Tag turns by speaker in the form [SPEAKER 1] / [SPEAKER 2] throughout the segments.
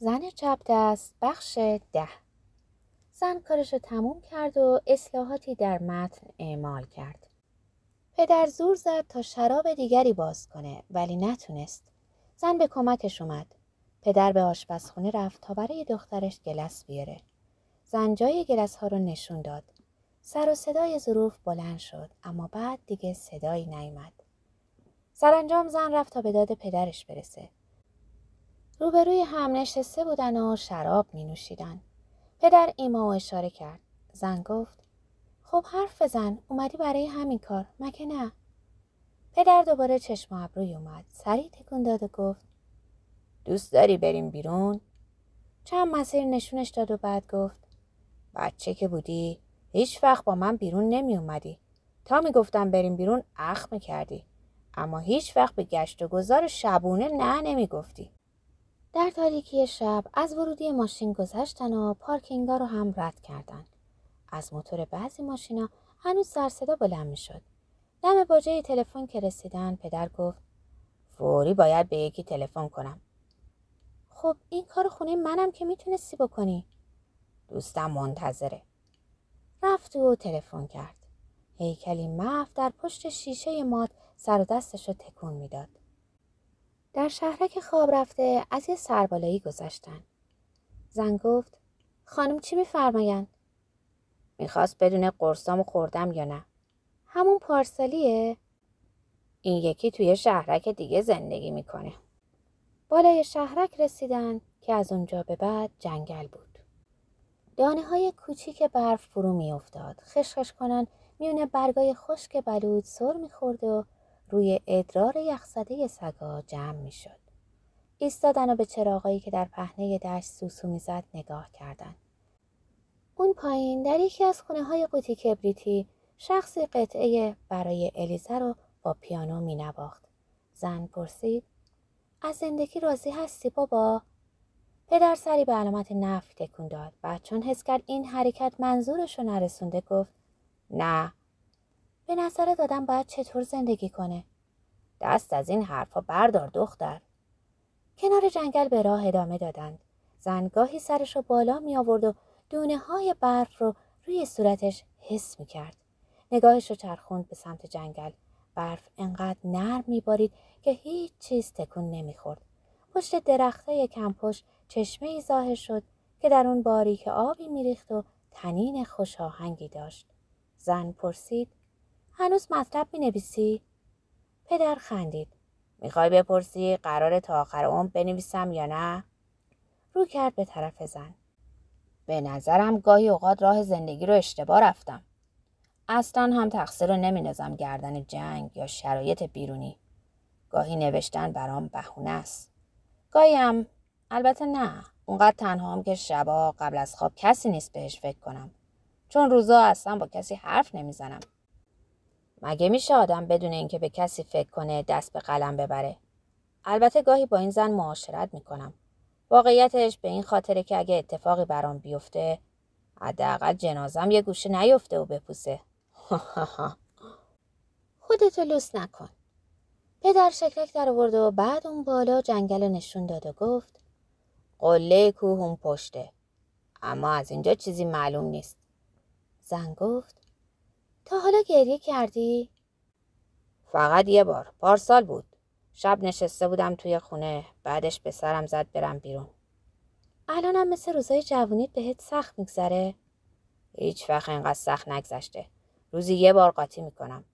[SPEAKER 1] زن چپ دست بخش ده زن کارش رو تموم کرد و اصلاحاتی در متن اعمال کرد. پدر زور زد تا شراب دیگری باز کنه ولی نتونست. زن به کمکش اومد. پدر به آشپزخونه رفت تا برای دخترش گلس بیاره. زن جای گلس ها رو نشون داد. سر و صدای ظروف بلند شد اما بعد دیگه صدایی نیامد. سرانجام زن رفت تا به داد پدرش برسه. روبروی هم نشسته بودن و شراب می نوشیدن. پدر ایما و اشاره کرد. زن گفت خب حرف بزن اومدی برای همین کار مگه نه؟ پدر دوباره چشم ابروی اومد. سری تکون داد و گفت دوست داری بریم بیرون؟ چند مسیر نشونش داد و بعد گفت بچه که بودی هیچ وقت با من بیرون نمی اومدی. تا می گفتم بریم بیرون اخ می کردی. اما هیچ وقت به گشت و گذار شبونه نه نمی گفتی. در تاریکی شب از ورودی ماشین گذشتن و پارکینگا رو هم رد کردن. از موتور بعضی ماشینا هنوز سر صدا بلند می شد. دم باجه تلفن که رسیدن پدر گفت فوری باید به یکی تلفن کنم. خب این کار خونه منم که می‌تونستی بکنی. دوستم منتظره. رفت و تلفن کرد. هیکلی مف در پشت شیشه مات سر و دستش رو تکون می‌داد. در شهرک خواب رفته از یه سربالایی گذشتن. زن گفت خانم چی میفرمایند؟ می‌خواست بدون قرصامو خوردم یا نه. همون پارسالیه؟ این یکی توی شهرک دیگه زندگی می‌کنه. بالای شهرک رسیدن که از اونجا به بعد جنگل بود. دانه های کوچیک برف فرو میافتاد. خشخش کنن میونه برگای خشک بلود سر می‌خورد و روی ادرار یخزده سگا جمع می‌شد. ایستادن و به چراغایی که در پهنه دشت سوسو می‌زد نگاه کردند. اون پایین در یکی از خونه های قوطی کبریتی شخصی قطعه برای الیزه رو با پیانو می نواخت. زن پرسید از زندگی راضی هستی بابا؟ پدر سری به علامت نفی تکون داد و چون حس کرد این حرکت منظورش رو نرسونده گفت نه به نظر دادم باید چطور زندگی کنه دست از این حرفا بردار دختر کنار جنگل به راه ادامه دادند زنگاهی سرش رو بالا می آورد و دونه های برف رو روی صورتش حس می کرد. نگاهش رو چرخوند به سمت جنگل. برف انقدر نرم می بارید که هیچ چیز تکون نمی خورد. پشت درختای کمپش چشمه ای ظاهر شد که در اون باری که آبی میریخت و تنین خوشاهنگی داشت. زن پرسید هنوز مطلب می نویسی؟ پدر خندید. می‌خوای بپرسی قرار تا آخر عمر بنویسم یا نه؟ رو کرد به طرف زن. به نظرم گاهی اوقات راه زندگی رو اشتباه رفتم. اصلا هم تقصیر رو نمیندازم گردن جنگ یا شرایط بیرونی. گاهی نوشتن برام بهونه است. گاهی هم البته نه اونقدر تنها هم که شبا قبل از خواب کسی نیست بهش فکر کنم. چون روزا اصلا با کسی حرف نمی‌زنم. مگه میشه آدم بدون اینکه به کسی فکر کنه دست به قلم ببره؟ البته گاهی با این زن معاشرت می‌کنم. واقعیتش به این خاطره که اگه اتفاقی برام بیفته حداقل جنازم یه گوشه نیفته و بپوسه. خودتو لوس نکن. پدر شکلک در آورد و بعد اون بالا جنگل نشون داد و گفت قله کوه اون پشته. اما از اینجا چیزی معلوم نیست. زن گفت تا حالا گریه کردی؟ فقط یه بار. پارسال بود. شب نشسته بودم توی خونه. بعدش به سرم زد برم بیرون. الانم مثل روزای جوونیت بهت سخت میگذره؟ هیچ وقت اینقدر سخت نگذشته. روزی یه بار قاطی می‌کنم.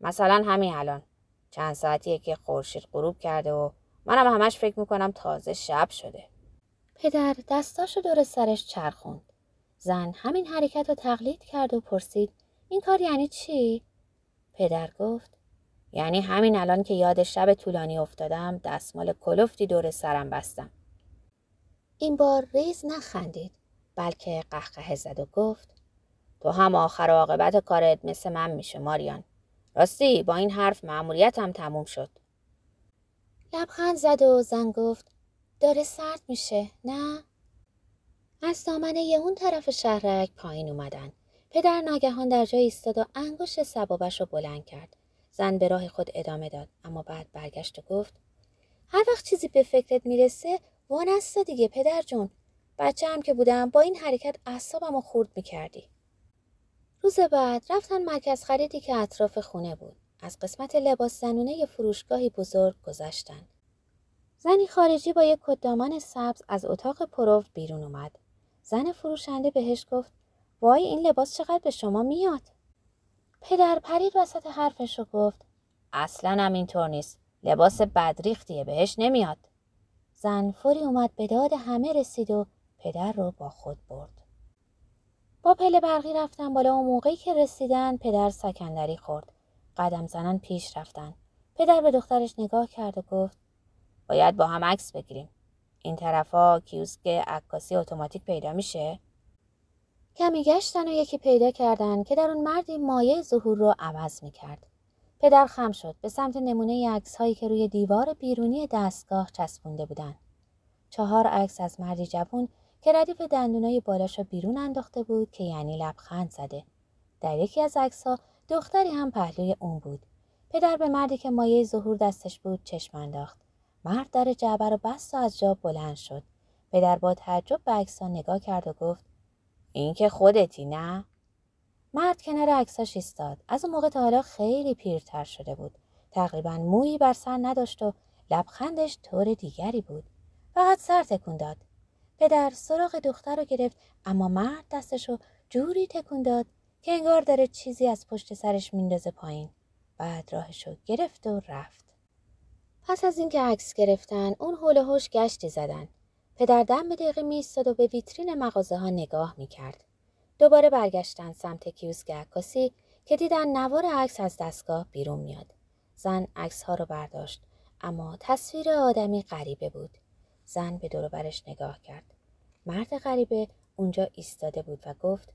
[SPEAKER 1] مثلا همین الان. چند ساعتیه که خورشید غروب کرده و منم همش فکر می‌کنم تازه شب شده. پدر دستاشو دور سرش چرخوند. زن همین حرکت رو تقلید کرد و پرسید این کار یعنی چی؟ پدر گفت یعنی همین الان که یاد شب طولانی افتادم دستمال کلفتی دور سرم بستم. این بار ریز نخندید بلکه قهقه زد و گفت تو هم آخر عاقبت کارت مثل من میشه ماریان. راستی با این حرف معمولیتم تموم شد. لبخند زد و زن گفت داره سرد میشه نه؟ از دامنه اون طرف شهرک پایین اومدن پدر ناگهان در جای ایستاد و انگشت سبابش رو بلند کرد. زن به راه خود ادامه داد اما بعد برگشت و گفت هر وقت چیزی به فکرت می‌رسه وانسته دیگه پدر جون. بچه هم که بودم با این حرکت اعصابم رو خورد می‌کردی. روز بعد رفتن مرکز خریدی که اطراف خونه بود. از قسمت لباس زنونه فروشگاهی بزرگ گذشتن زنی خارجی با یک کدامان سبز از اتاق پرو بیرون اومد. زن فروشنده بهش گفت وای این لباس چقدر به شما میاد؟ پدر پرید وسط حرفش رو گفت اصلا هم اینطور نیست. لباس بدریختیه بهش نمیاد. زن فوری اومد به داد همه رسید و پدر رو با خود برد. با پله برقی رفتن بالا و موقعی که رسیدن پدر سکندری خورد. قدم زنن پیش رفتن. پدر به دخترش نگاه کرد و گفت باید با هم عکس بگیریم. این طرفا کیوسک عکاسی اتوماتیک پیدا میشه؟ کمی گشتن و یکی پیدا کردن که در اون مردی مایه ظهور رو عوض می‌کرد. پدر خم شد. به سمت نمونه عکس هایی که روی دیوار بیرونی دستگاه چسبونده بودن چهار عکس از مردی جوون که ردیف دندونای بالاش رو بیرون انداخته بود که یعنی لبخند زده. در یکی از عکس ها دختری هم پهلوی اون بود. پدر به مردی که مایه ظهور دستش بود چشم انداخت. مرد در جعبه رو بست و از جا بلند شد. پدر با تعجب به عکسها نگاه کرد و گفت این که خودتی نه. مرد کنار عکساش ایستاد. از اون موقع تا حالا خیلی پیرتر شده بود. تقریبا مویی بر سر نداشت و لبخندش طور دیگری بود. فقط سر تکون داد. پدر سراغ دختر رو گرفت اما مرد دستش رو جوری تکون داد که انگار داره چیزی از پشت سرش میندازه پایین. بعد راهش رو گرفت و رفت. پس از اینکه عکس گرفتن اون حول هوش گشتی زدن. پدر دم به دقیقه میستاد و به ویترین مغازه ها نگاه می‌کرد. دوباره برگشتن سمت کیوسک عکاسی که دیدن نوار عکس از دستگاه بیرون میاد زن عکس ها رو برداشت اما تصویر آدمی غریبه بود. زن به دور برش نگاه کرد. مرد غریبه اونجا ایستاده بود و گفت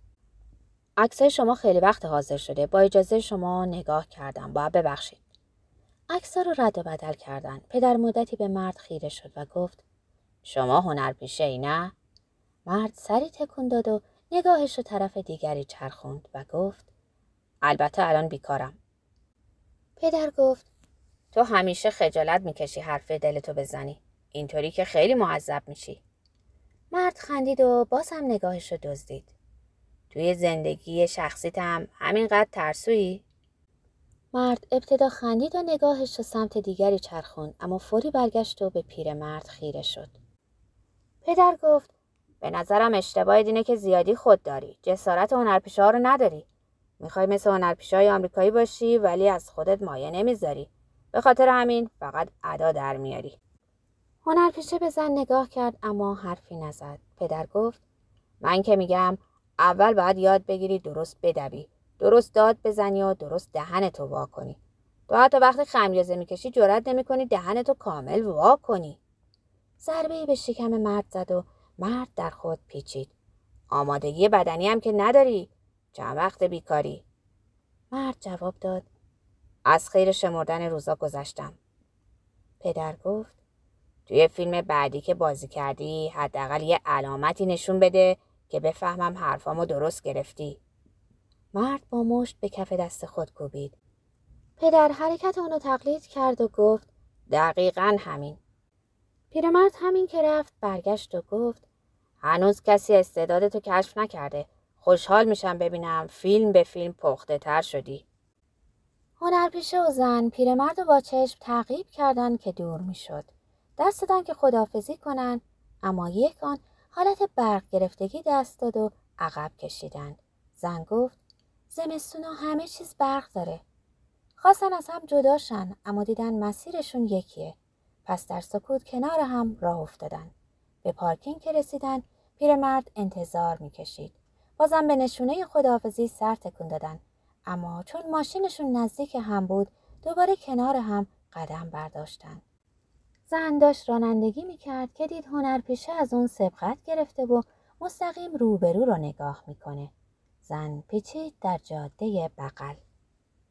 [SPEAKER 1] عکسای شما خیلی وقت حاضر شده. با اجازه شما نگاه کردم. باید ببخشید. عکسها رو رد و بدل کردن پدر مدتی به مرد خیره شد و گفت شما هنر پیشه ای نه؟ مرد سری تکون داد و نگاهش رو طرف دیگری چرخوند و گفت البته الان بیکارم. پدر گفت تو همیشه خجالت می‌کشی حرف دلتو بزنی. اینطوری که خیلی معذب میشی. مرد خندید و باز هم نگاهش رو دزدید. توی زندگی شخصیتم همینقدر ترسویی؟ مرد ابتدا خندید و نگاهش رو سمت دیگری چرخوند اما فوری برگشت و به پیرمرد خیره شد. پدر گفت به نظرم اشتباه اینه که زیادی خود داری. جسارت هنرپیشه رو نداری. می‌خوای مثل هنرپیشه های آمریکایی باشی ولی از خودت مایه نمی‌ذاری. به خاطر همین فقط ادا در میاری. هنرپیشه به زن نگاه کرد اما حرفی نزد. پدر گفت من که میگم اول باید یاد بگیری درست بدوی. درست داد بزنی و درست دهنتو وا کنی. تو حتی وقتی خمیازه می‌کشی جرأت نمی‌کنی دهنتو کامل وا کنی. ضربه به شکم مرد زد و مرد در خود پیچید. آمادگی بدنی هم که نداری. چند وقت بیکاری؟ مرد جواب داد. از خیر شمردن روزا گذشتم. پدر گفت توی فیلم بعدی که بازی کردی حداقل یه علامتی نشون بده که بفهمم حرفامو درست گرفتی. مرد با مشت به کف دست خود کوبید. پدر حرکت اونو تقلید کرد و گفت دقیقا همین. پیرمرد همین که رفت برگشت و گفت هنوز کسی استعدادتو کشف نکرده. خوشحال میشم ببینم فیلم به فیلم پخته تر شدی. هنرپیشه و زن پیرمرد و با چشم تعقیب کردند که دور می‌شد. دست دادن که خداحافظی کنند اما یک آن حالت برق گرفتگی دست داد و عقب کشیدند زن گفت زمستون همه چیز برق داره. خواستن از هم جداشن اما دیدن مسیرشون یکیه. پس در سکوت کنار هم راه افتادن. به پارکینگ که رسیدن پیرمرد انتظار می‌کشید. بازم به نشونه خداحافظی سر تکون دادن. اما چون ماشینشون نزدیک هم بود دوباره کنار هم قدم برداشتن. زن داشت رانندگی می‌کرد که دید هنرپیشه از اون سبقت گرفته و مستقیم روبرو رو نگاه می‌کنه. زن پیچید در جاده بغل.